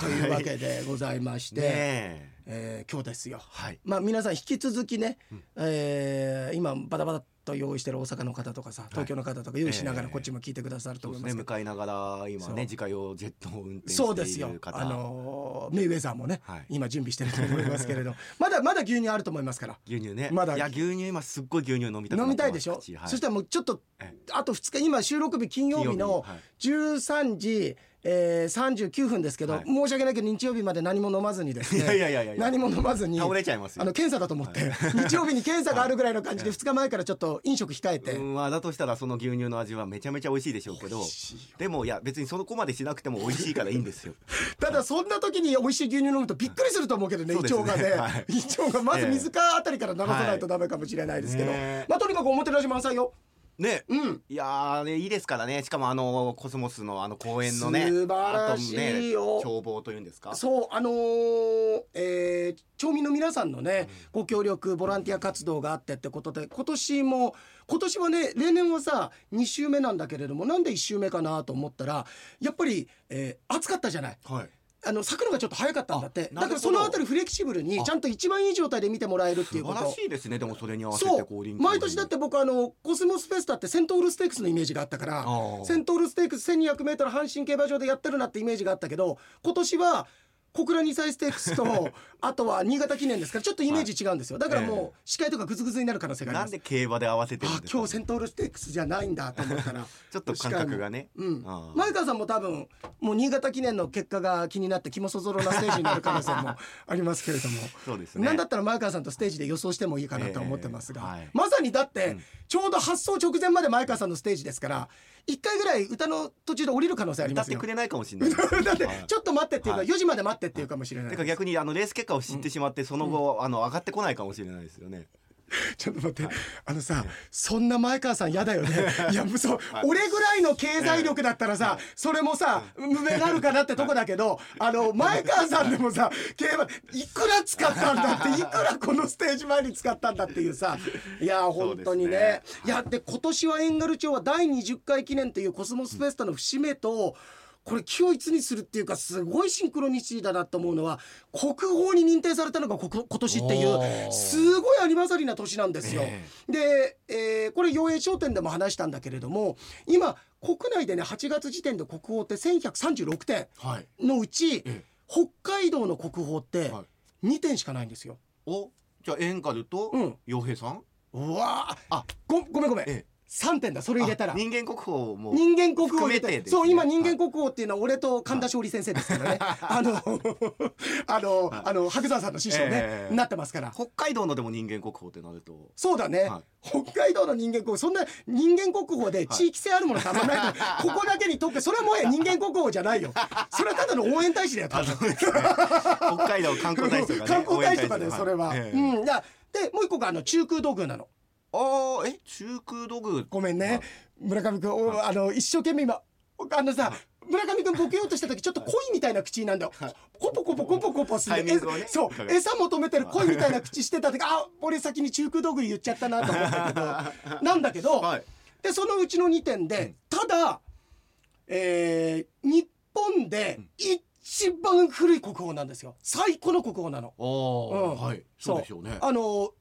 というわけでございまして、ねえ。ー今日ですよ。はい。まあ皆さん引き続きね、うん。えー今バタバタと用意してる大阪の方とかさ東京の方とか用意しながらええこっちも聞いてくださると思います。けど、ですね。向かいながら今ね自家用ジェットを運転そうしてですよ。いる方あのーメイウェザーもね、はい。今準備してると思いますけれど まだまだ牛乳あると思いますから。牛乳ね。まだいや牛乳今すっごい牛乳飲みたくなってます。飲みたいでしょ、口はい。そしたらもうちょっとえあと2日今収録日金曜日のはい。13時、えー、39分ですけど、はい。申し訳ないけど日曜日まで何も飲まずにですねいやいやいやいや。何も飲まずに倒れちゃいますよ。あの検査だと思って、日曜日に検査があるぐらいの感じで2日前からちょっと飲食控えて、うんまあだとしたらその牛乳の味はめちゃめちゃ美味しいでしょうけどでもいや別にそこまでしなくても美味しいからいいんですよ。ただそんな時に美味しい牛乳飲むとびっくりすると思うけどね胃腸がね、はい。胃腸がまず水かあたりから流さないとダメかもしれないですけど、まあとにかくおもてなし満載よね。うん。いやーねいいですからね。しかもあのコスモスのあの公園のね素晴らしいよ。あとね眺望というんですか？そうあのーえー町民の皆さんのね、ご協力ボランティア活動があってってことで今年も今年はね例年はさ2週目なんだけれどもなんで1週目かなと思ったらやっぱり、えー暑かったじゃない。はいあの咲くのがちょっと早かったんだって。だからそのあたりフレキシブルにあ。ちゃんと一番いい状態で見てもらえるっていうこと。素晴らしいですね。でもそれに合わせて毎年だって僕あのコスモスフェスタってセントウルステークスのイメージがあったからセントウルステークス 1200m 阪神競馬場でやってるなってイメージがあったけど今年は小倉2歳ステークスと あとは新潟記念ですからちょっとイメージ違うんですよ。だからもう視界とかグズグズになる可能性があります。なんで競馬で合わせてるんあですか今日セントウルステークスじゃないんだと思ったら。ちょっと感覚がね。うん。前川さんも多分もう新潟記念の結果が気になって気もそぞろなステージになる可能性もありますけれども。そうですね。なんだったら前川さんとステージで予想してもいいかなと思ってますが、ええはい。まさにだって、うんちょうど発送直前まで前川さんのステージですから一回ぐらい歌の途中で降りる可能性ありますよ。歌ってく。れないかもしれない だってはい。ちょっと待ってっていうか、はい。4時まで待ってっていうかもしれない。てか逆にあのレース結果を知ってしまってその後、あの上がってこないかもしれないですよね。ちょっと待って、あのさそんな前川さん嫌だよね。いやそう、はい。俺ぐらいの経済力だったらさ、それもさ無名なるかなってとこだけどあの前川さんでもさ競馬いくら使ったんだってい。くらこのステージ前に使ったんだっていうさ。いや本当にね。ね。いやで今年はエンガル町は第20回記念というコスモスフェスタの節目と、これ気を一にするっていうかすごいシンクロニシティだなと思うのは国宝に認定されたのが今年っていおうー。すごいアニバーサリーな年なんですよ。えで、えーこれ陽影商店でも話したんだけれども今国内でね8月時点で国宝って1136点。はい。のうちええ。北海道の国宝ってはい。2点しかないんですよ。おじゃあエンカルとうん。洋平さん？うわー。あ。ごごめんごめん、ええ3点だそれ入れたら。あ。人間国宝も。人間国宝入れてね。そう今人間国宝っていうのは俺と神田勝利先生ですからね、あ のあの、あの白山さんの師匠ね、ええ。なってますから。北海道のでも人間国宝ってなると。そうだね、は北海道の人間国宝そんな人間国宝で地域性あるものたまんないと、ここだけに特化それはもはや人間国宝じゃないよ。それはただの応援大使だよ多分。北海道観光大使とかね。観光大使とかで応援大使それは、ええ。うん。だでもう一個があの中空土偶なのああえ中空土偶。ごめんね。村上君おあの一生懸命今あのさ村上君ボケようとした時ちょっと恋みたいな口なんだよ。コポコポコポコポする。ね。えそう。餌求めてる恋みたいな口してた時あ俺先に中空道具言っちゃったなと思ったけど。なんだけど、はい。でそのうちの2点で、ただ、えー日本で一番古い国宝なんですよ。最古の国宝なの。うん。はい。そう。でしょうね。あのじ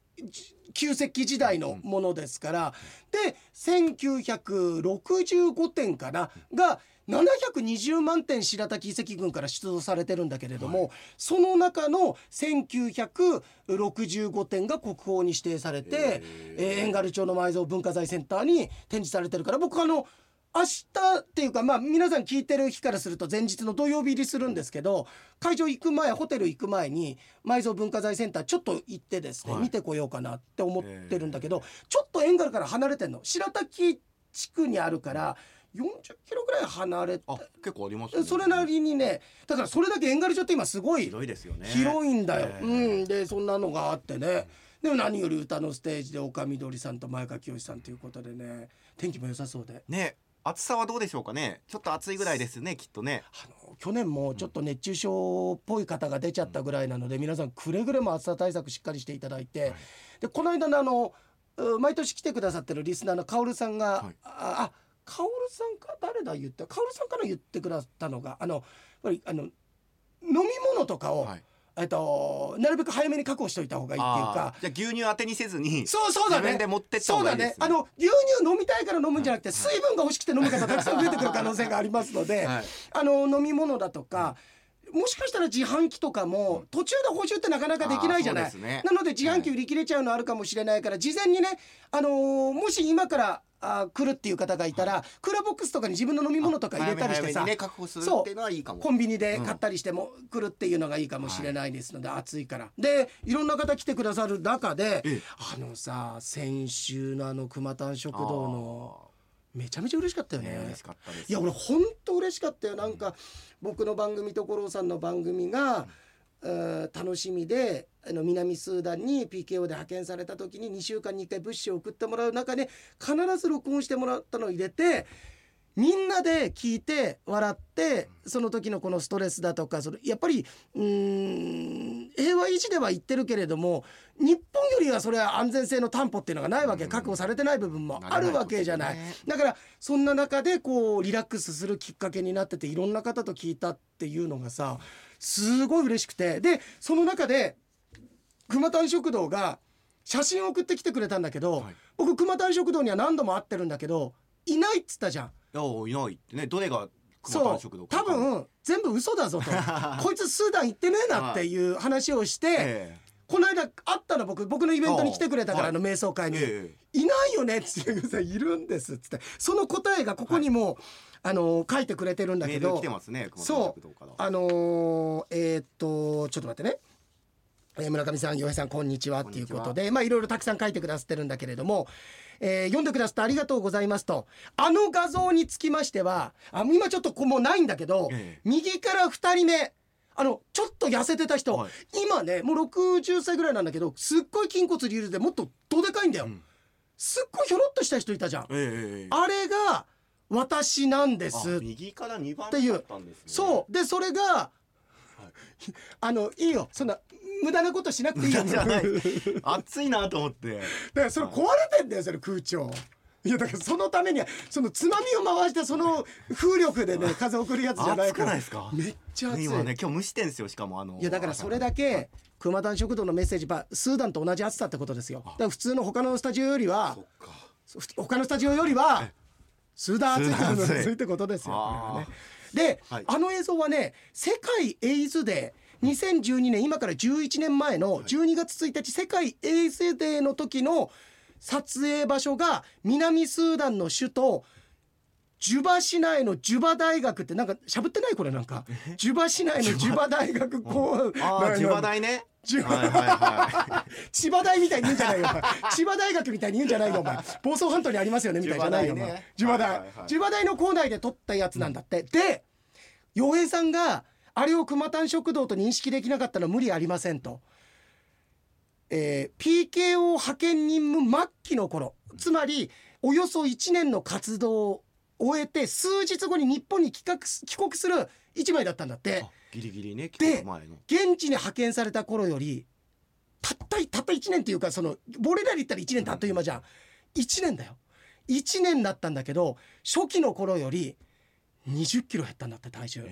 旧石器時代のものですから、で1965点かなが720万点白滝遺跡群から出土されてるんだけれども、その中の1965点が国宝に指定されて、へえー、遠軽町の埋蔵文化財センターに展示されてるから僕あの明日っていうかまあ皆さん聞いてる日からすると前日の土曜日入りするんですけど会場行く前ホテル行く前に埋蔵文化財センターちょっと行ってですね、はい。見てこようかなって思ってるんだけどちょっと遠軽から離れてんの？白滝地区にあるから40キロぐらい離れてあ結構ありますね。それなりにねだからそれだけ遠軽町って今すごい広いですよね。広いんだよ、ええうん。でそんなのがあってね。でも何より歌のステージで岡みどりさんと前川清さんということでね。天気も良さそうで。ね暑さはどうでしょうかね？ちょっと暑いぐらいですねきっとね。あの去年もちょっと熱中症っぽい方が出ちゃったぐらいなので皆さんくれぐれも暑さ対策しっかりしていただいて、でこの間のあのう毎年来てくださってるリスナーのカオルさんが、はい。ああカオルさんか誰だ言ってカオルさんから言ってくださったのがあのやっぱりあの飲み物とかを、はいえっと、なるべく早めに確保しといた方がいいっていうか。じゃあ牛乳当てにせずにそうそうだね。自分で持ってった方がいいですね。そうだね。あの牛乳飲みたいから飲むんじゃなくて水分が欲しくて飲む方たくさん増えてくる可能性がありますので、はい。あの飲み物だとか、もしかしたら自販機とかも途中で補充ってなかなかできないじゃない、ね。なので自販機売り切れちゃうのあるかもしれないから事前にね、あのーもし今からあー来るっていう方がいたら、クーラーボックスとかに自分の飲み物とか入れたりしてさコンビニで買ったりしても来るっていうのがいいかもしれないですので、暑いから。でいろんな方来てくださる中でええ。あのさ先週のあの熊丹食堂のめちゃめちゃ嬉しかったよね。ねいや俺ほんと嬉しかったよ。なんか僕の番組と五郎さんの番組が、えー楽しみであの南スーダンに PKO で派遣された時に2週間に1回物資を送ってもらう中で必ず録音してもらったのを入れてみんなで聞いて笑ってその時のこのストレスだとかそのやっぱりうーん平和維持では言ってるけれども日本よりはそれは安全性の担保っていうのがないわけ。うん。確保されてない部分もあるわけじゃない。だからそんな中でこうリラックスするきっかけになってていろんな方と聞いたっていうのがさすごい嬉しくて。でその中で熊谷食堂が写真を送ってきてくれたんだけど、はい。僕熊谷食堂には何度も会ってるんだけどいないっつったじゃん。いないってね。どれが多分全部嘘だぞと。こいつスーダン行ってねえなっていう話をして、えこの間会ったの僕僕のイベントに来てくれたからはいあの瞑想会に、ええ。いないよねっつっていいるんですっつって。その答えがここにも、あの書いてくれてるんだけど。えメール来てますね熊谷食堂から。あのーえーっとちょっと待ってね。えー村上さん、洋平さん、こんにちはっていうことで、まあいろいろたくさん書いてくださってるんだけれども、えー読んでくださってありがとうございますと、あの画像につきましては、あ今ちょっとこうもうないんだけど、ええ。右から2人目、あのちょっと痩せてた人、はい。今ねもう60歳ぐらいなんだけどすっごい筋骨隆々でもっとどでかいんだよ、うん。すっごいひょろっとした人いたじゃん、えあれが私なんであす右から二番っていう。そう。でそれが、あのいいよ。そんな無駄なことしなくていいよじゃない。暑いなと思って。だからそれ壊れてんだよそれ空調。いやだからそのためにはそのつまみを回してその風力でね風送るやつじゃない暑くからないですか？めっちゃ暑い、今ね今日蒸してんですよしかもあのいやだからそれだけ熊谷食堂のメッセージばスーダンと同じ暑さってことですよ。だから普通の他のスタジオよりは他のスタジオよりはスーダン暑いってこと暑い。ってことですよ。ねで、はい。あの映像はね世界エイズデー2012年今から11年前の12月1日世界エイズデーの時の撮影場所が南スーダンの首都ジュバ市内のジュバ大学ってなんかしゃぶってないこれなんか。ジュバ市内のジュバ？大学校あジュはいはいは 千葉大みたいに言うんじゃないよ千葉大学みたいに言うんじゃないよお前。房総半島にありますよねみたいじゃないよ千葉大千葉大。の校内で撮ったやつなんだって、で洋平さんがあれを熊丹食堂と認識できなかったのは無理ありませんと、えー PKO 派遣任務末期の頃つまりおよそ1年の活動を終えて数日後に日本に帰国す帰国する一枚だったんだって。ギリギリね帰で現地に派遣された頃よりたったたった1年っていうかその俺らで言ったら1年ってあっという間じゃん。1年だよ。1年だったんだけど初期の頃より20キロ減ったんだって体重。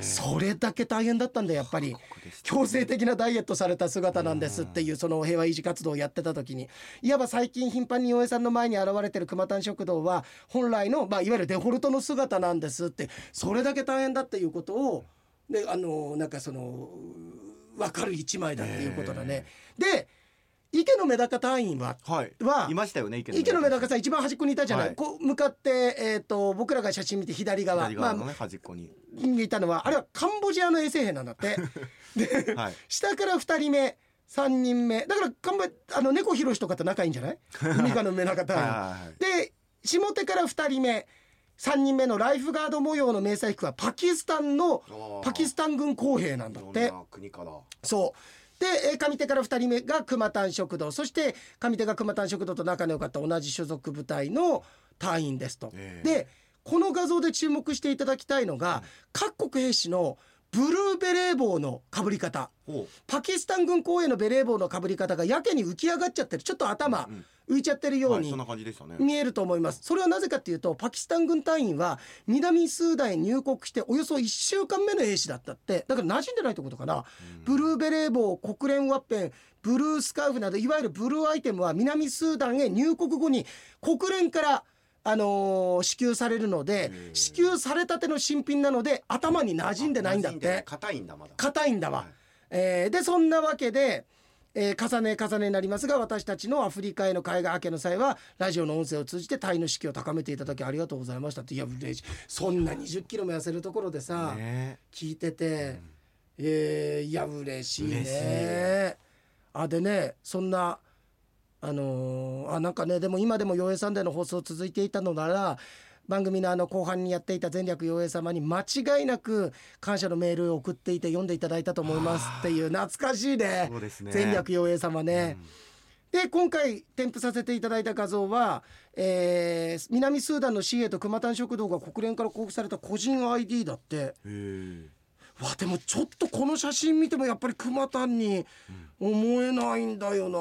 それだけ大変だったんだよやっぱり。強制的なダイエットされた姿なんですっていうその平和維持活動をやってた時に。いわば最近頻繁に洋江さんの前に現れてる熊丹食堂は本来の、まあ、いわゆるデフォルトの姿なんですって。それだけ大変だっていうことをであのなんかその分かる一枚だっていうことだね。で池野メダカ隊員ははい。はいましたよね池池野メダカさん一番端っこにいたじゃない、はい。こう向かって、えー、と僕らが写真見て左側。まあ左側のね端っこに。にいたのはあれはカンボジアの衛生兵なんだって。ではい。下から2人目3人目。だから看板あの猫ひろしとかと仲いいんじゃない？海かの目中はい隊員はいはい。で下手から2人目3人目のライフガード模様の迷彩服はパキスタンのパキスタン軍公兵なんだって。国から。そうでえー上手から2人目が熊丹食堂。そして上手が熊丹食堂と仲の良かった同じ所属部隊の隊員ですと。ええ。でこの画像で注目していただきたいのが、各国兵士のブルーベレー帽のかぶり方。ほパキスタン軍公営のベレー帽のかぶり方がやけに浮き上がっちゃってる。ちょっと頭、うん浮いちゃってるようにはいそんな感じでしたね。見えると思います。それはなぜかっていうとパキスタン軍隊員は南スーダンへ入国しておよそ1週間目の兵士だったってだから馴染んでないってことかな、ブルーベレー帽国連ワッペンブルースカーフなどいわゆるブルーアイテムは南スーダンへ入国後に国連からあのー支給されるので支給されたての新品なので頭に馴染んでないんだって。硬いんだまだ。硬いんだわ、はい。えーでそんなわけで、えー重ね重ねになりますが私たちのアフリカへの海外派遣の際はラジオの音声を通じてタイの士気を高めていただきありがとうございましたっていや嬉しいそんな2 0キロも痩せるところでさ、ね。聞いてて、えーいや嬉しいね。あでねそんなあのーあなんかねでも今でも「陽平サンデー」の放送続いていたのなら番組のあの後半にやっていた「全略陽平様」に間違いなく感謝のメールを送っていて読んでいただいたと思いますっていう懐かしいね。そうですね。全略陽平様ね。で今回添付させていただいた画像は、えー南スーダンの CA と熊谷食堂が国連から交付された個人 ID だって。わでもちょっとこの写真見てもやっぱり熊谷に思えないんだよな、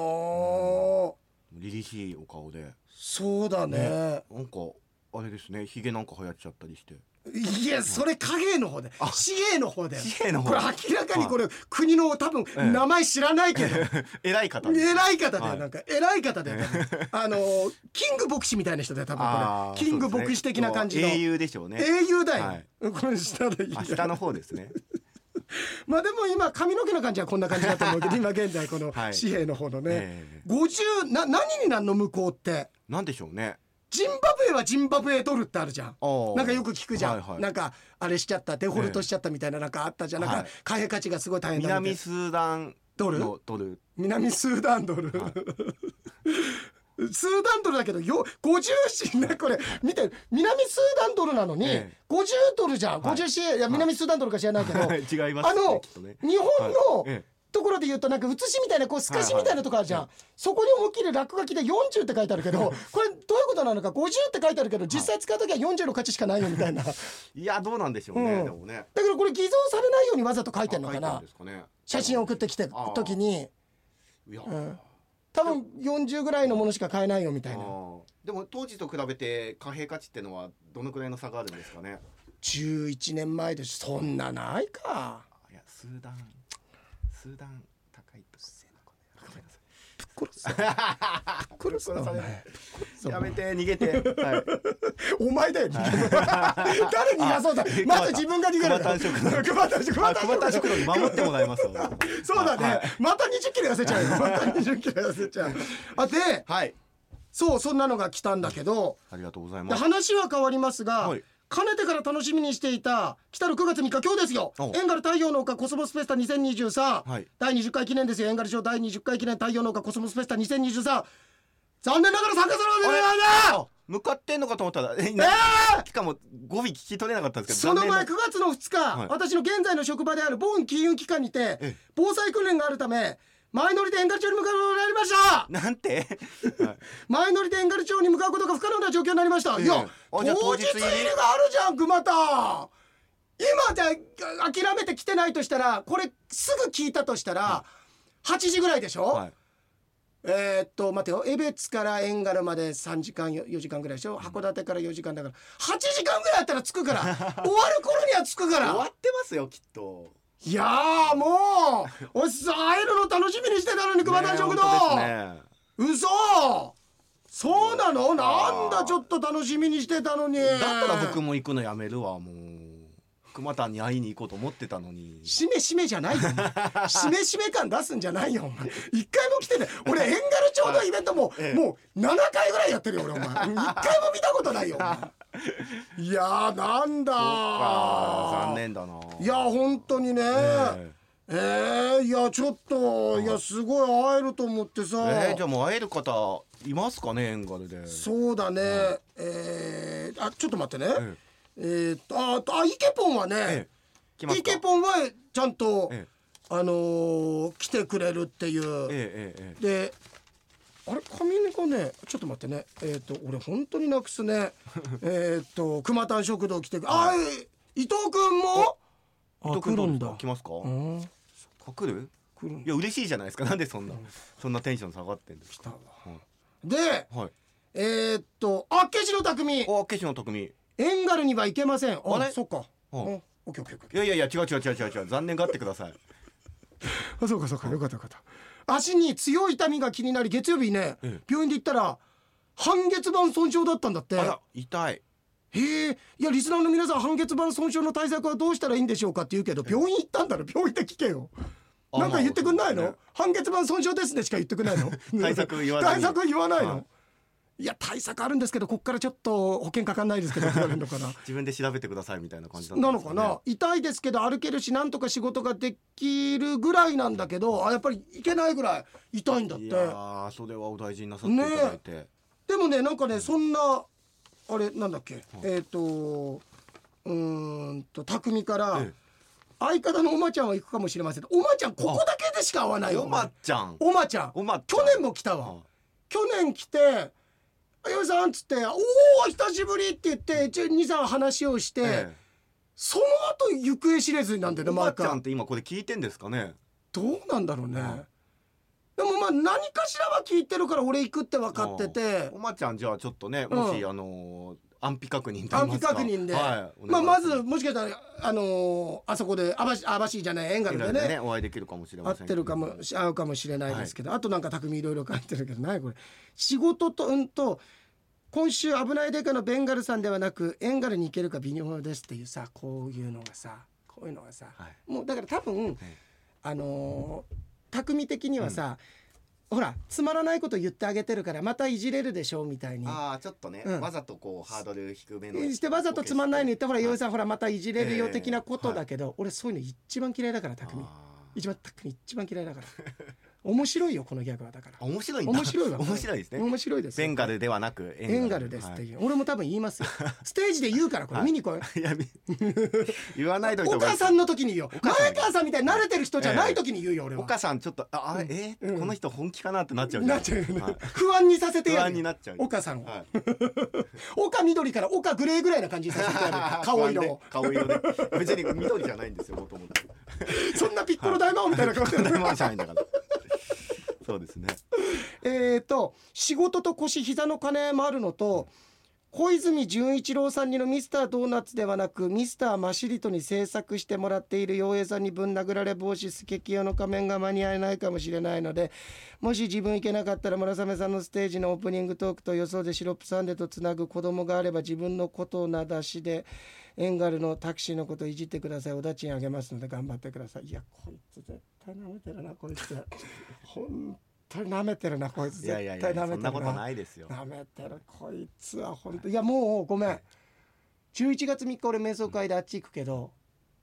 凛々しいお顔で。そうだねなんかあれですね。ひげなんか流行っちゃったりして。いやそれ影の方で。あ。紙幣の方で紙幣の方。これ明らかにこれ国の多分ええ。名前知らないけど、偉い方偉い方で、はい。なんか偉い方で、あのキング牧師みたいな人で多分これ。キング牧師的な感じの、英雄でしょうね。英雄だよ、はい。これ下で。いいあ下の方ですね。まあでも今髪の毛の感じはこんな感じだと思うけど 今現在このはい。紙幣の方のね、ええ。50な何になんの向こうって。なんでしょうねジンバブエはジンバブエドルってあるじゃん。なんかよく聞くじゃん、はいはい。なんかあれしちゃったデフォルトしちゃったみたいななんかあったじゃん、なんかはい。貨幣価値がすごい大変だ南スーダンドルのドル南スーダンドル、スーダンドルだけどよ50シねこれ見て南スーダンドルなのにええ。50ドルじゃん、はい。50シいや南スーダンドルか知らないけど、違いますねあのね。日本のはいええところで言うとなんか写しみたいなこう透かしみたいなとこあるじゃん、はいそこに思いっきり落書きで40って書いてあるけど これどういうことなのか50って書いてあるけど実際使う時は40の価値しかないよみたいな。だかいやどうなんでしょうね、うん。でもね。らこれ偽造されないようにわざと書いてんのかな。ね。写真送ってきて時に。いや、ん。多分40ぐらいのものしか買えないよみたいな。でも当時と比べて貨幣価値ってのはどのくらいの差があるんですかね。11年前ですそんなないか。いやスーダンスーダン高いとごめんなさ殺す殺すなお前。いやめて逃げて、はい、お前だよ。誰逃がそうだあまず自分が逃げる。熊谷食堂熊田食堂に守ってもらいます。わ そうだね、はい。また20キロ痩せちゃうよ。また20キロ痩せちゃう。あではい。そうそんなのが来たんだけど。ありがとうございでます。話は変わりますが、はいかねてから楽しみにしていた来たる9月3日今日ですよ。おエンガル太陽の丘コスモスフェスタ2023、はい。第20回記念ですよ。エンガル賞第20回記念太陽の丘コスモスフェスタ2023残念ながら参加するわけない向かってんのかと思ったらえー！しかも語尾聞き取れなかったんですけその前ど残念な9月の2日、はい。私の現在の職場であるボーン金融機関にてええ。防災訓練があるため前乗りでエンガル町に向かうことになりました。なんて、はい。前乗りでエンガル町に向かうことが不可能な状況になりました、ええ。いやあ当日入りがあるじゃん熊田。今じゃあ諦めて来てないとしたらこれすぐ聞いたとしたら、8時ぐらいでしょ、はい。えーっと待てよ。江別からエンガルまで3時間4時間ぐらいでしょ？函館から4時間だから。8時間ぐらいあったら着くから。終わる頃には着くから。終わってますよきっといやーもうおっさん会えるの楽しみにしてたのに熊田食堂、ね。嘘。そうなの？なんだちょっと楽しみにしてたのに。だったら僕も行くのやめるわもう熊田に会いに行こうと思ってたのに。しめしめじゃないよ。しめしめ感出すんじゃないよ。お前。一回も来てない 俺エンガル町のイベントも、ええ。もう7回ぐらいやってるよ俺お前一回も見たことないよ。いやーなんだ残念だないや本当にね。ええ。ー、いやちょっといやすごい会えると思ってさ、えーじゃあもう会える方いますかねエンガルで。そうだね、えー、あちょっと待ってね、ええーっとああイケポンはね、イケポンはちゃんと、えあのー来てくれるっていう、えええええであれ髪がねちょっと待ってね。えーっと俺本当になくすね。えーっと熊谷食堂来てくあ、伊藤君も？えあ来るんだ。来ますか？うん。あ来る？来る。んいや嬉しいじゃないですか。なんでそんなそんなテンション下がってんですか来たわ。はい。ではい。えー、っとあケシの匠。おケシの匠エンガルには行けません。ああれそっか。うんうん。オッケーオッケーオッケいやいやいや違う違う違う違う。違う残念がってください。ー あそうかそうか。よかったよかった。足に強い痛みが気になり月曜日ね、ええ。病院で行ったら半月板損傷だったんだって。あら痛い。へえ。いやリスナーの皆さん半月板損傷の対策はどうしたらいいんでしょうかって言うけど病院行ったんだろ？病院で聞けよ。あなんか言ってくんないの、まあ半月板損傷ですねしか言ってくんないの？対策言わずに対策言わないの、はいい、や対策あるんですけどこっからちょっと保険かかんないですけど 自分で調べてくださいみたいな感じだったなんのかな。痛いですけど歩けるしなんとか仕事ができるぐらいなんだけどあやっぱりいけないぐらい痛いんだって。いやーそれはお大事になさっていただいて、でもねなんかねそんなあれなんだっけ、えっ、とうーんと匠から、ええ。相方のおまちゃんは行くかもしれません。おまちゃんここだけでしか会わないよおまちゃん。おまちゃん。去年も来たわ。あ去年来て「よいさん」っつって「おお久しぶり」って言って23話をして、ええ。その後行方知れずになんだよねおま毎回ちゃんって今これ聞いてんですかね？どうなんだろうね、うん。でもまあ何かしらは聞いてるから俺行くって分かってて。おまちゃんじゃあちょっとねうん。もし、あのー安否確認と言安否確認で、はい、まあ、まずもしかしたらあのーあそこで網走網走じゃないエンガルでね。ね。お会いできるかもしれませんてるかもし合うかもしれないですけど、あとなんか匠いろいろ書いてるけどないこれ。仕事とうんと今週危ないデカのベンガルさんではなくエンガルに行けるか微妙ですっていうさこういうのがさこういうのがさ、はい。もうだから多分えあのー匠的にはさ、ほらつまらないこと言ってあげてるからまたいじれるでしょみたいに。ああちょっとね、うん。わざとこうハードル低めのしてわざとつまんないの言ってほらはい。洋井さんほらまたいじれるよええ的なことだけど、俺そういうの一番嫌いだから匠。あ一番匠一番嫌いだから面白いよこのギャグはだから。ー面白いんだ。面白いわ面白いですね。面白いですよ。ベンガルではなくエンガルですってう、い。う、俺も多分言いますよ。ステージで言うからこれ。見に来い、はい、いやみ 言わないとお母さんの時に言う。よお母さん前川さんみたいに慣れてる人じゃない時に言うよ俺は。お母さんちょっとああれ？え？ーうん。この人本気かなってなっちゃうなっちゃうはい。不安にさせて不やる安になっちゃう岡さんを、はい。岡緑から岡グレーぐらいな感じにさせてやる顔色を。顔色で別に緑じゃないんですよもともと。そんなピッコロ大魔王みたいな顔してる。大魔王じゃないんだからそうですね。えーと仕事と腰膝の兼ね合いもあるのと小泉純一郎さんにのミスタードーナツではなくミスターマシリトに制作してもらっている陽平さんにぶん殴られ防止スケキヨの仮面が間に合えないかもしれないのでもし自分行けなかったら村雨さんのステージのオープニングトークと予想でシロップサンデーとつなぐ子供があれば自分のことを名指しでエンガルのタクシーのことをいじってください。お立ちにあげますので頑張ってください。いやこいつ絶対舐めてるなこいつ。本当に舐めてるなこいつ。絶対舐めてるやそんなことないですよ。舐めてるこいつは本当。いやもうごめん。11月3日俺瞑想会であっち行くけど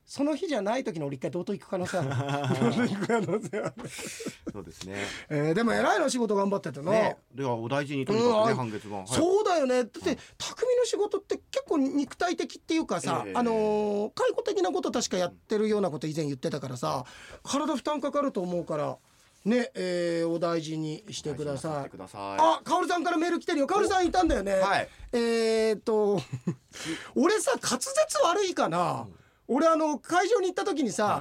その日じゃない時に俺一回道東行く可能性ある。そうですね。えーでも偉いの仕事頑張っててな、ね。ではお大事にとにかくねうん。半月板はい。そうだよね。だって匠の仕事って結構肉体的っていうかさ、ええ。あのー介護的なこと確かやってるようなこと以前言ってたからさ体負担かかると思うからね、えーお大事にしてください。さい。あ、カオルさんからメール来てるよ。カオルさんいたんだよね。はい。えーっと、俺さ滑舌悪いかな。俺あの会場に行った時にさ、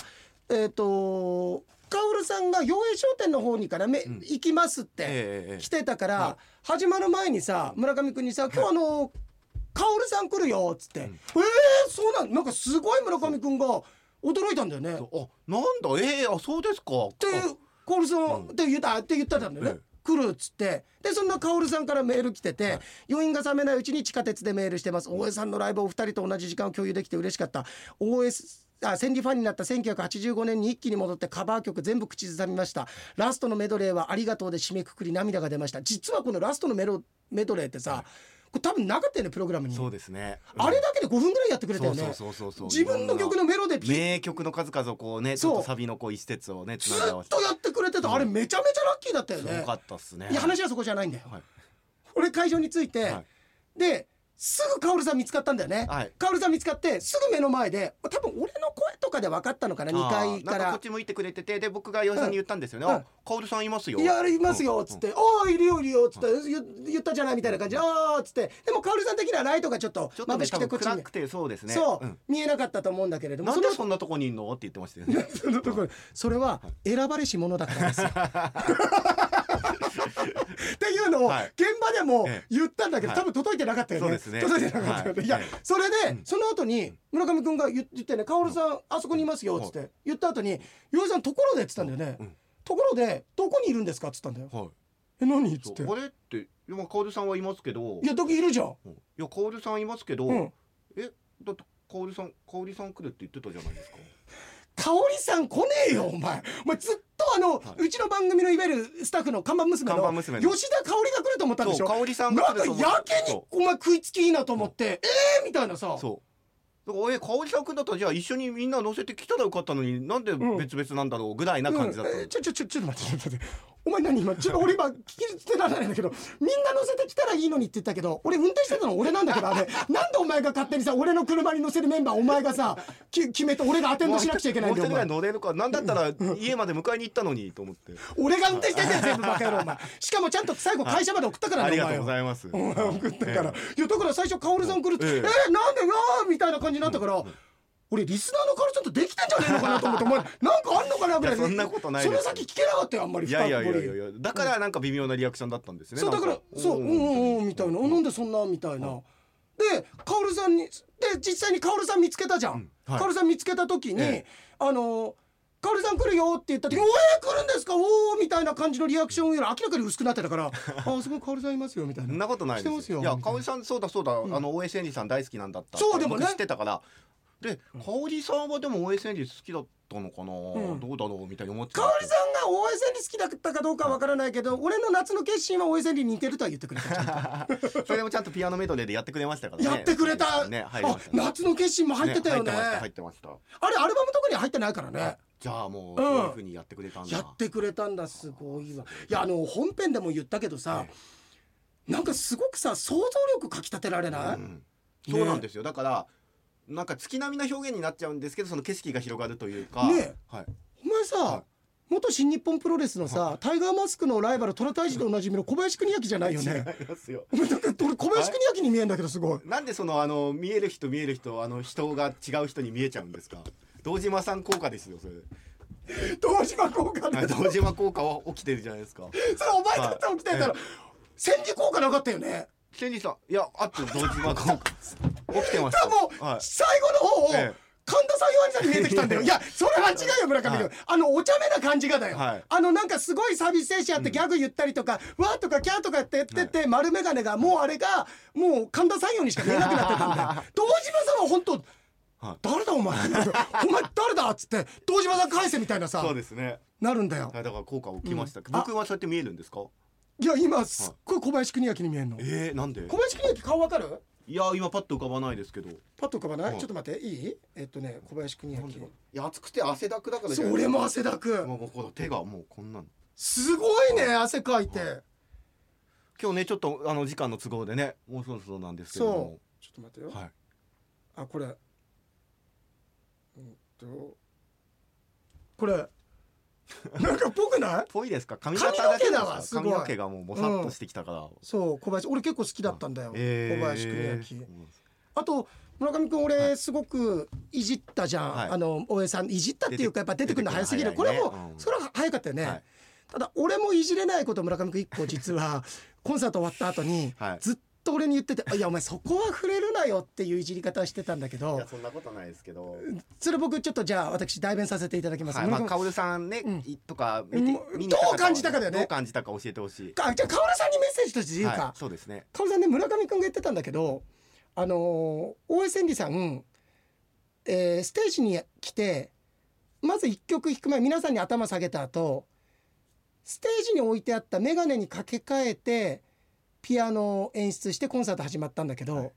えーっと。カオルさんが洋栄商店の方にからめ、ん。行きますってええええ来てたから、は始まる前にさ村上君にさ「今日あのカオルさん来るよ」っつって「ん。えー、そうなんなんかすごい村上君が驚いたんだよね。あなんだ？ええあそうですか。ってカオルさんって言ったって言ってたんだよね。ええ来るっつって。でそんなカオルさんからメール来てて、余韻が冷めないうちに地下鉄でメールしてます。大江さんのライブをお二人と同じ時間を共有できて嬉しかった。大江あ千里ファンになった1985年に一気に戻ってカバー曲全部口ずさみました。ラストのメドレーはありがとうで締めくくり涙が出ました。実はこのラストのメロメドレーってさ、これ多分なかったよねプログラムに。そうですね。あれだけで5分ぐらいやってくれたよね。そうそうそうそう。自分の曲のメロでピッ。名曲の数々をこうねちょっとサビのこう一節をねつずないで合わせて。っとやってくれてた。あれめちゃめちゃラッキーだったよね。すごかったっすね。いや話はそこじゃないんだよ、はい。俺会場に着いて、はい。ですぐカオルさん見つかったんだよね、はい。カオルさん見つかってすぐ目の前で多分俺の声とかで分かったのかな2階からなんかこっち向いてくれててで僕が洋井さんに言ったんですよね、うん。あカオルさんいます「よ。いやいますよ」っつっうん。て「おーいるよいるよ」っつって。言言ったじゃないみたいな感じで「あー」っつって。でもカオルさん的にはライトがちょっと眩しくてこっちに多分暗くてそうですね。そう、ん。見えなかったと思うんだけれどもなんでそそんなとこにいんの？って言ってましたよね。の そのところそれは選ばれし者だからですよ っていうのをはい。現場でもええ。言ったんだけど、はい。多分届いてなかったよね。届いてなかったよね。い。やそれで、うん。その後に村上君が言言ってね「薫さんあそこにいますよ」っつって。言った後に「洋井さんところで」っつったんだよね。うん。ところでどこにいるんですか？っつったんだよ。はいえ何？っつって。あれって今カオルさんはいますけど。いや時いるじゃん。うん。いやカオルさんいますけど、うん。えだってカオルさんカオルさん来るって言ってたじゃないですか香織さん来ねえよお前。お前ずっとあの、はい。うちの番組のいわゆるスタッフの看板娘看の。吉田香織が来ると思ったんでしょ。そうカオルさんがなんかやけにそお前食いつきいいなと思って、ええー、みたいなさ。うそう。だからえカオルさんだったらじゃあ一緒にみんな乗せてきたらよかったのになんでうん。別々なんだろうぐらいな感じだったの、うん。えちょちょちょちょっと待ってちょっと待ってお前何今ちょっと俺今聞き捨てられないんだけどみんな乗せてきたらいいのにって言ったけど俺運転してたの俺なんだけどあれ。なんでお前が勝手にさ俺の車に乗せるメンバーお前がさき決めて俺がアテンドしなくちゃいけないんだよお前。乗れるかなんだったら家まで迎えに行ったのにと思って。俺が運転してんだよ全部バカ野郎お前。しかもちゃんと最後会社まで送ったからねありがとうございます。お前送ったから、いやだから最初薫さん来るって、ええ。えー、なんでよーみたいな感じになったから、俺リスナーの薫ちゃんとできてんじゃねえのかなと思ってお前なんかあんのかなぐらいそんなことないその先聞けなかったよあんまりいやいやいやいや。だからなんか微妙なリアクションだったんですねそうだからそううん。うんうんみたいな、なんでそんなみたいな、で薫さんにで実際に薫さん見つけたじゃん、薫さん見つけた時に、えあの薫さん来るよって言った時に「おえ来るんですか？おお」みたいな感じのリアクションより明らかに薄くなってたから「あそこに薫さんいますよ」みたいな。そんなことないです。よいや香織さんそうだそうだ、あの大江千里さん大好きなんだったそうでもね。僕知ってたからで香織さんはでも大江千里好きだったのかな、ん。どうだろうみたいに思ってた香織さんが大江千里好きだったかどうかは分からないけど、俺の夏の決心は大江千里に似てるとは言ってくれた。ちゃんとそれでもちゃんとピアノメドレーでやってくれましたからね。やってくれた、ね入りあましたね。夏の決心も入ってたよね。入ってました入ってました。あれアルバムとかには入ってないからね。じゃあもううん。そういう風にやってくれたんだ、やってくれたんだすごいわ。い。やあの本編でも言ったけどさ、なんかすごくさ想像力かきたてられない、うん。そうなんですよ。だからなんか月並みな表現になっちゃうんですけどその景色が広がるというか。ねはい、お前さ、は元新日本プロレスのさ、タイガーマスクのライバル虎退治でおなじみの小林邦明じゃないよね。違いますよ。俺小林邦明に見えんだけどすごい。なんでそのあの見える人見える人あの人が違う人に見えちゃうんですか？堂島さん効果ですよそれ。堂島効果で、はい堂島効果は起きてるじゃないですか。それお前だって起きてんだろ、戦時効果なかったよね千里さんいやあって堂島効果起きてました。もう、はい。最後の方を、ええ。神田さんヨハンさんに見えてきたんだよ。いやそれは違うよ村上君、はい。あのお茶目な感じがだよ、はい。あのなんかすごいサービス精神あってギャグ言ったりとか、わーとかキャーとかって言ってて、丸眼鏡がもうあれがもう神田さんよにしか見えなくなってたんだよ。堂島さんは本当はい。誰だお前。お前誰だっつって堂島さん返せみたいなさそうですね。なるんだよ。はいだから効果起きました、うん。僕はそうやって見えるんですか？いや今すっごい小林邦明に見えんの。えー、なんで？小林邦明顔わかる？いや今パッと浮かばないですけど。パッと浮かばない、はい。ちょっと待っていい？えっとね小林邦明。いや暑くて汗だくだからそれも汗だく。もうこの手がもうこんなの。すごいね汗かいて。今日ねちょっとあの時間の都合でねもうそろそろなんですけれども。ちょっと待ってよ、はい。あこれ。うんと。これ なんかっぽくない？ぽいですか？髪髪の毛型だけだわすごい。髪の毛がもうもさっとしてきたから、そう小林。俺結構好きだったんだよ、えー。小林邦明。うんあと村上君俺すごくいじったじゃん、はい。あの大江さんいじったっていうかやっぱ出てくるの早すぎる。出てくるこれも、それは早かったよね、はい。ただ俺もいじれないこと村上君一個実は。コンサート終わった後にはい。ずっと俺に言ってて「いやお前そこは触れるなよ」っていういじり方してたんだけいどやそんなことないですけど、それ僕ちょっとじゃあ私代弁させていただきます、はい、まあカオルさんね、うん。いとか見て、うん。見にどう感じたかだよね。どう感じたか教えてほしい。あじゃあカオルさんにメッセージとして言うか、はい、そうですね。カオルさんね村上君が言ってたんだけどあのー大江千里さん、えーステージに来てまず一曲弾く前皆さんに頭下げた後ステージに置いてあった眼鏡に掛け替えてピアノを演出してコンサート始まったんだけど、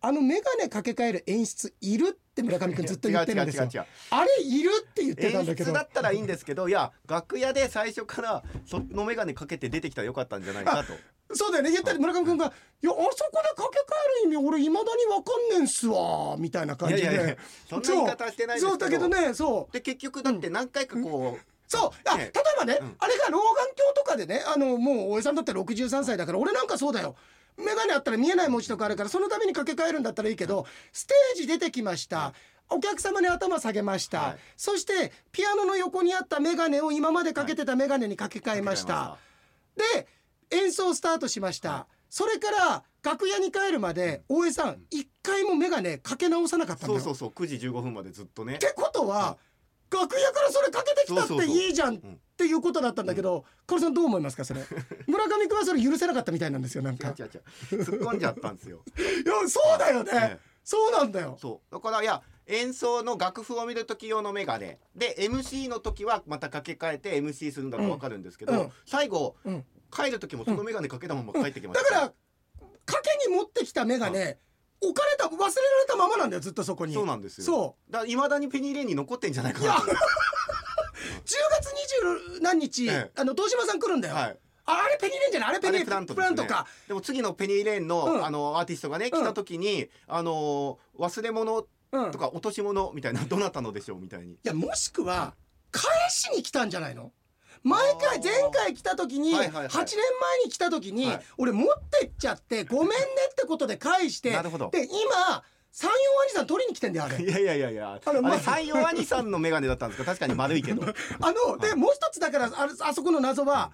あの眼鏡掛け替える演出いるって村上君ずっと言ってるんですよ。あれいるって言ってたんだ演けど出だったらいいんですけどいや楽屋で最初からその眼鏡かけて出てきたらよかったんじゃないかと。そうだよね。言ったら村上君が「いやあそこで掛け替える意味俺いまだにわかんねんすわ」みたいな感じで。いやいやいやそんな言い方してないですけど。そうだけどねそう。で結局だって何回かこう、そう。あ例ねえばね、うん。あれが老眼鏡とかでねあのもう大江さんだって63歳だから俺なんかそうだよ。眼鏡あったら見えない文字とかあるからそのために掛け替えるんだったらいいけどステージ出てきました、お客様に頭下げました、はい。そしてピアノの横にあった眼鏡を今までかけてた眼鏡に掛け替えました。で演奏スタートしました、はそれから楽屋に帰るまで大江さん一回も眼鏡かけ直さなかったんだよ。そうそうそう。9時15分までずっとね。ってことは楽屋からそれかけてきたっていいじゃんっていうことだったんだけどカオルさんどう思いますかそれ？村上君はそれ許せなかったみたいなんですよなん違かう違う違う突っ込んじゃったんですよ。いやそうだよね、ええ。そうなんだよ。そう。だからいや演奏の楽譜を見る時用のメガネ。で MC の時はまた掛け替えて MC するんだと分かるんですけど、最後うん。帰る時もそのメガネかけたまま帰ってきました、だから賭けに持ってきた眼鏡、置かれた忘れられたままなんだよずっとそこに。そうなんですよ。そだからいまだにペニーレーンに残ってんじゃないかなと。10月20何日、ええ。あの東島さん来るんだよ、はい。ああれペニーレンじゃない？あれペニープラントですね。か。でも次のペニーレーンの,、うん。あのアーティストがね来た時に、あの忘れ物うんとか落とし物みたいなどなたのでしょうみたいに。いやもしくは返しに来たんじゃないの？毎回あー前回来た時に、はいはいはい。8年前に来た時に、はい。俺持ってっちゃってごめんねってことで返してなるほど。で今三四兄さん取りに来てんだよあれ。いやいやいやいや。あれあれま三陽兄さんのメガネだったんですか？確かに丸いけど。あのでもう一つだからあれあそこの謎は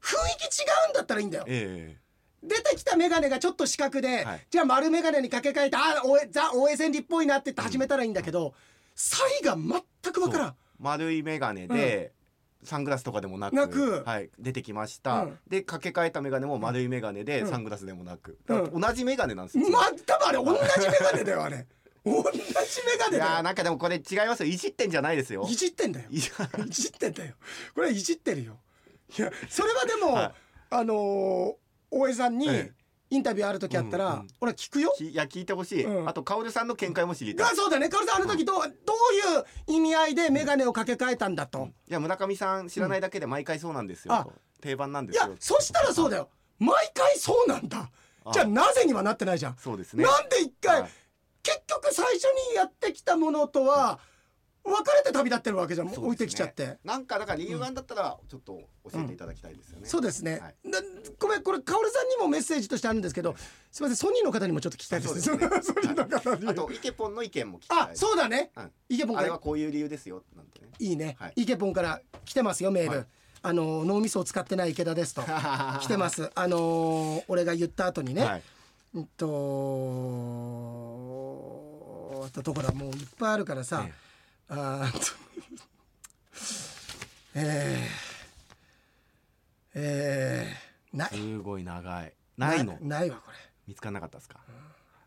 雰囲気違うんだったらいいんだよ。え出てきた眼鏡がちょっと四角で、はい。じゃあ丸眼鏡に掛け替えてあおえザ大江千里っぽいなって言って始めたらいいんだけど、差異が全く分からん。丸いメガネで、サングラスとかでもなくなく。はい、出てきました、うん。で掛け替えたメガネも丸いメガネで、うん。サングラスでもなく、同じメガネなんですよ、ま多分あれ同じ眼鏡だよあれ。同じ眼鏡いやーだよなんかでもこれ違いますよ。いじってんじゃないですよ。いじってんだよ。いやいじってんだよ。これはいじってるよ。いやそれはでも、はい。あのー大江さんにええインタビューある時あったら、うんうん。俺は聞くよ。きいや聞いてほしい、うん。あと薫さんの見解も知りたい。あそうだね。カオルさんあの時どうどういう意味合いで眼鏡を掛け替えたんだと、いや村上さん知らないだけで毎回そうなんですよ、定番なんでいやすよそしたらそうだよ。毎回そうなんだ。あ。じゃあなぜにはなってないじゃん、そうですね。なんで一回、はい。結局最初にやってきたものとは別れて旅立ってるわけじゃん、ね。置いてきちゃって。なんかだから理由があんだったらちょっと教えていただきたいですよね、そうですね、はいなごめんこれカオルさんにもメッセージとしてあるんですけどすみませんソニーの方にもちょっと聞きたいです。ね。ソニーの方に。あとイケポンの意見も聞きたいあそうだね、うん。イケポンから。あれはこういう理由ですよなんてね。いいね、はい。イケポンから来てますよメール、はい。あの脳みそを使ってない池田ですと。来てます。あのー俺が言った後にね、はい。うんとところはもういっぱいあるからさ、えあーっと。えー、えー、ない。すごい長い。ないの？ないわこれ。見つからなかったですか？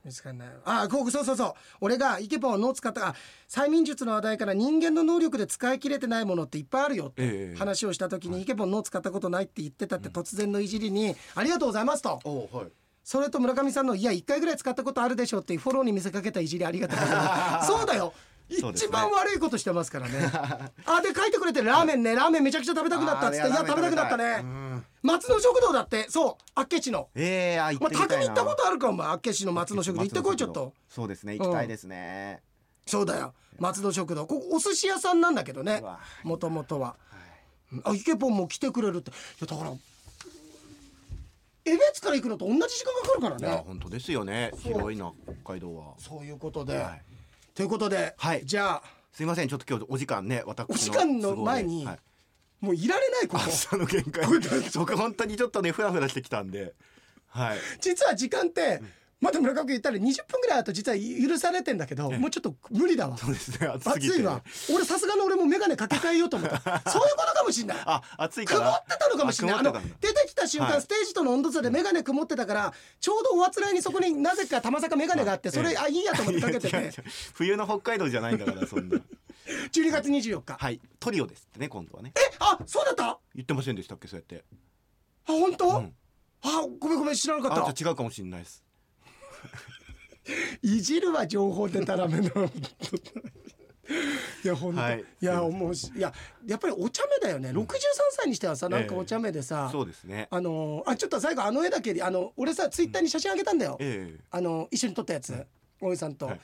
見つかんないあこうそうそうそう。俺がイケポンを脳使ったあ催眠術の話題から人間の能力で使い切れてないものっていっぱいあるよってええ話をした時に、イケポン脳使ったことないって言ってたって突然のいじりに、ありがとうございますと。おはい。それと村上さんの「いや1回ぐらい使ったことあるでしょ」っていうフォローに見せかけたいじりありがとうございます。そうだよ一番悪いことしてますからね。あで書いてくれてるラーメンね。ラーメンめちゃくちゃ食べたくなったっつって。いや食べたくなったね。松野食堂だって。そう。あっけ市の。ええあ行っまあてみたいな。匠行ったことあるかお前。あっけ市の松野食堂。行ってこいちょっと。そうですね行きたいですね、そうだよ。松野食堂。ここお寿司屋さんなんだけどね。もともとは。はい。あイケポンも来てくれるって。いやだから江別から行くのと同じ時間かかるからいやね本当ですよね。広いな北海道は。そういうことで、はいということで、はい。じゃあすいませんちょっと今日お時間ね私の。お時間の前にはい。もういられないここ。朝の限界。僕本当にちょっとねフラフラしてきたんで。はい。実は時間って、まだ村上君言ったら20分ぐらいあと実は許されてんだけど、もうちょっと無理だわ。そうですね。暑いわ。俺さすがの俺も眼鏡かけ替えようと思った。そういうことかもしんない。あ暑いから。曇ってたのかもしれない。あの出てきた瞬間、はい。ステージとの温度差で眼鏡曇ってたからちょうどおあつらいにそこになぜかたまさか眼鏡があってそれ、ええあいいやと思ってかけてて。冬の北海道じゃないんだからそんな。12月24日、はい。トリオですってね今度はね。えあそうだった？あ言ってませんでしたっけそうやって。本当、うん。あごめんごめん知らなかった。あじゃあ違うかもしれないです いじるは情報でたらめの。いや本当、はい。い、やもうし。いややっぱりお茶目だよね、63歳にしてはさなんかお茶目でさ、そうですね。あのーあちょっと最後あの絵だけであの俺さツイッターに写真あげたんだよ、ええ。あの一緒に撮ったやつ、大江さんと、はい。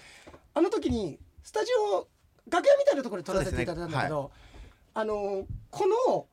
あの時にスタジオ楽屋みたいなところで撮らせていただいたんだけど、あのこの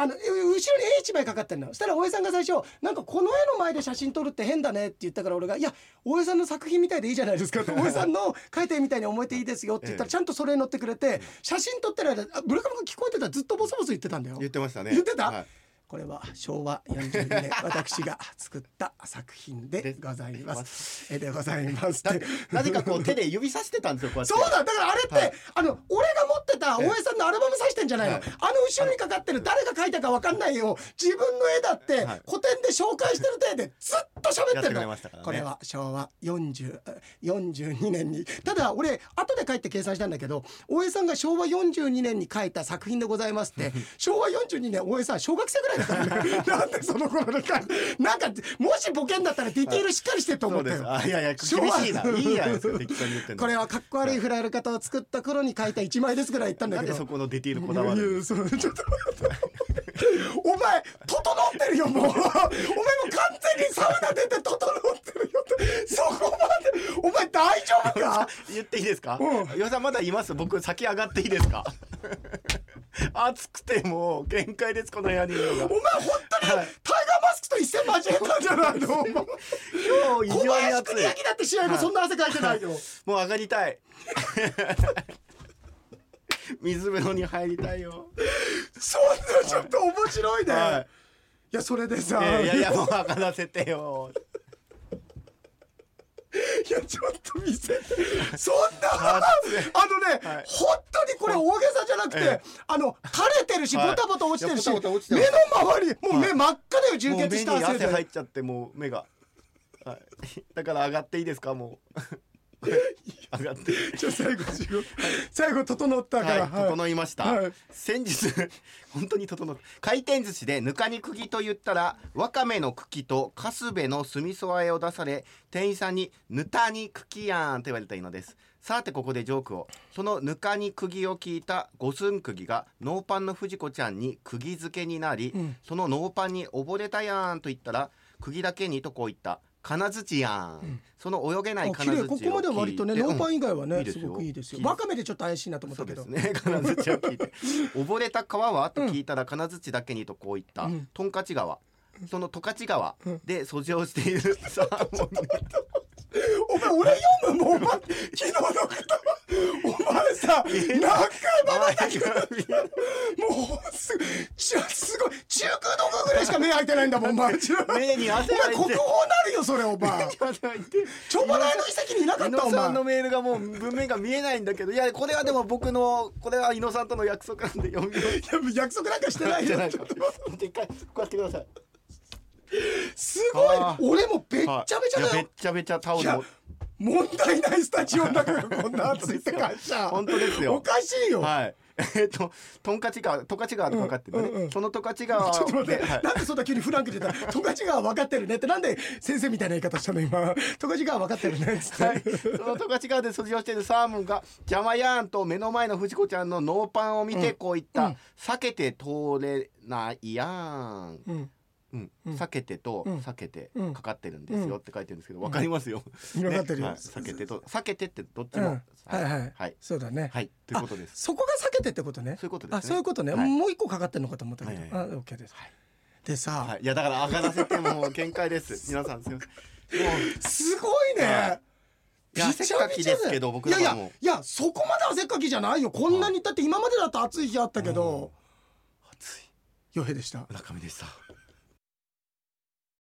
あのえ後ろに絵一枚かかってんの。そしたら大江さんが最初「なんかこの絵の前で写真撮るって変だね」って言ったから俺が「いや大江さんの作品みたいでいいじゃないですか」っ て大江さんの描いた絵みたいに思えていいですよって言ったらええ。ちゃんとそれに乗ってくれて写真撮ってる間あ村上君聞こえてたずっとボソボソ言ってたんだよ。言ってましたね。言ってた？はいこれは昭和42年私が作った作品でございます。えでございます。なぜかこう手で指さしてたんですよこうそうだだからあれって、はい。あの俺が持ってた大江さんのアルバム指してんじゃないの、はい。あの後ろにかかってる誰が描いたかわかんないよ自分の絵だってはい。古典で紹介してる体でずっと喋やってるのね。これは昭和40 42年に。ただ俺後で書いて計算したんだけど大江さんが昭和42年に書いた作品でございますって。昭和42年大江さん小学生ぐらいだからねなんでその頃なんかもしボケんだったらディティールしっかりしてると思ったよ。あいやいや厳しいな。いいじゃないですか。適当に言ってこれはかっこ悪い振られ方を作った頃に書いた一枚ですぐらい言ったんだなんけどでそこのディティールこだわるちょっと待って。お前整ってるよもう。お前もう完全にサウナ出て整ってるよ。そこまで。お前大丈夫か？言っていいですか？うん。岩井さんまだいます？僕先上がっていいですか？暑くてもう限界ですこの部屋にいるのが。お前本当にタイガーはいマスクと一戦間違えたんじゃないの？今日異常に暑い邦明だって試合後そんな汗かいてないよ。もう上がりたい。水風呂に入りたいよ。そんなちょっと面白いね、、はい。やそれでさ、いやいやもう上がらせてよいやちょっと見せて。そんなあのね、はい。本当にこれ大げさじゃなくて、ええ。あの垂れてるし、はい。ボタボタ落ちてるし目の周りもう目真っ赤だよ充血したに汗入汗でっちゃってもう目が、はい、だから上がっていいですかもう上がって。じゃあ最後最後最後整ったから、はい、整いました、はい。先日 本当に整った。回転寿司でぬかに釘と言ったらわかめの茎とかすべの酢味噌和えを出され店員さんに「ぬたに茎やん」と言われたいのです。さてここでジョークを。そのぬかに釘を聞いた五寸釘がノーパンの藤子ちゃんに釘付けになり、うん。そのノーパンに溺れたやんと言ったら釘だけにとこう言った金槌やん、その泳げない金槌ここまでは割とねノーパン以外はね、いいですごくいいですよ。わかめでちょっと怪しいなと思ったけど。そうですね。金槌を聞いて。溺れた川は？と聞いたら金槌だけにとこう言った、うん。トンカチ川。その十勝川うんで遡上している。サーモンお前俺読むもうお前昨日の方お前さ何回まばたきもうすちょすごい中空の部ぐらいしか目開いてないんだもん お前。目に汗お前国宝なるよそれお前。ちょぼ大の遺跡にいなか伊ったお前。野さんのメールがもう文面が見えないんだけどいやこれはでも僕のこれは伊野さんとの約束なんで読み約束なんかしてないよ。じゃないか一回こうやってくださいすごい。俺もべっちゃべちゃだよ。べっちゃべちゃタオルも問題ないスタジオの中がこんな暑いって会社本当ですよ。おかしいよ、はい。えっとトンカチ川十勝川とかかってるね、うんうんうん。その十勝川ちょっと待って、はい。なんでそんな急にフランクで言ったら十勝川分かってるねって。なんで先生みたいな言い方したの？今。十勝川分かってるねっつって、はい、その十勝川で卒業しているサーモンが邪魔やんと目の前の藤子ちゃんのノーパンを見てこう言った、うん。避けて通れないやん、うんうん。うん避けてとうん。避けてうん。かかってるんですよって書いてるんですけどわかりますよ、分かってるよ、はい、避けてと避けてってどっちうん。も、はい。はい、はい。そうだね、はい。ということです。そこが避けてってことね。そういうことですね。あそういうことね、はい。もう一個かかってんのかと思ったけど、はいはいはい。あオッケーです、でさ、はい、いやだから上がらせても限界です。皆さんすみません。もう。すごいね、はい。いやびちゃびちゃだよ汗っかきですけど僕いやいやいやそこまで汗っかきじゃないよ。こんなにだって今までだと暑い日あったけど、暑い。余平でした。村上でした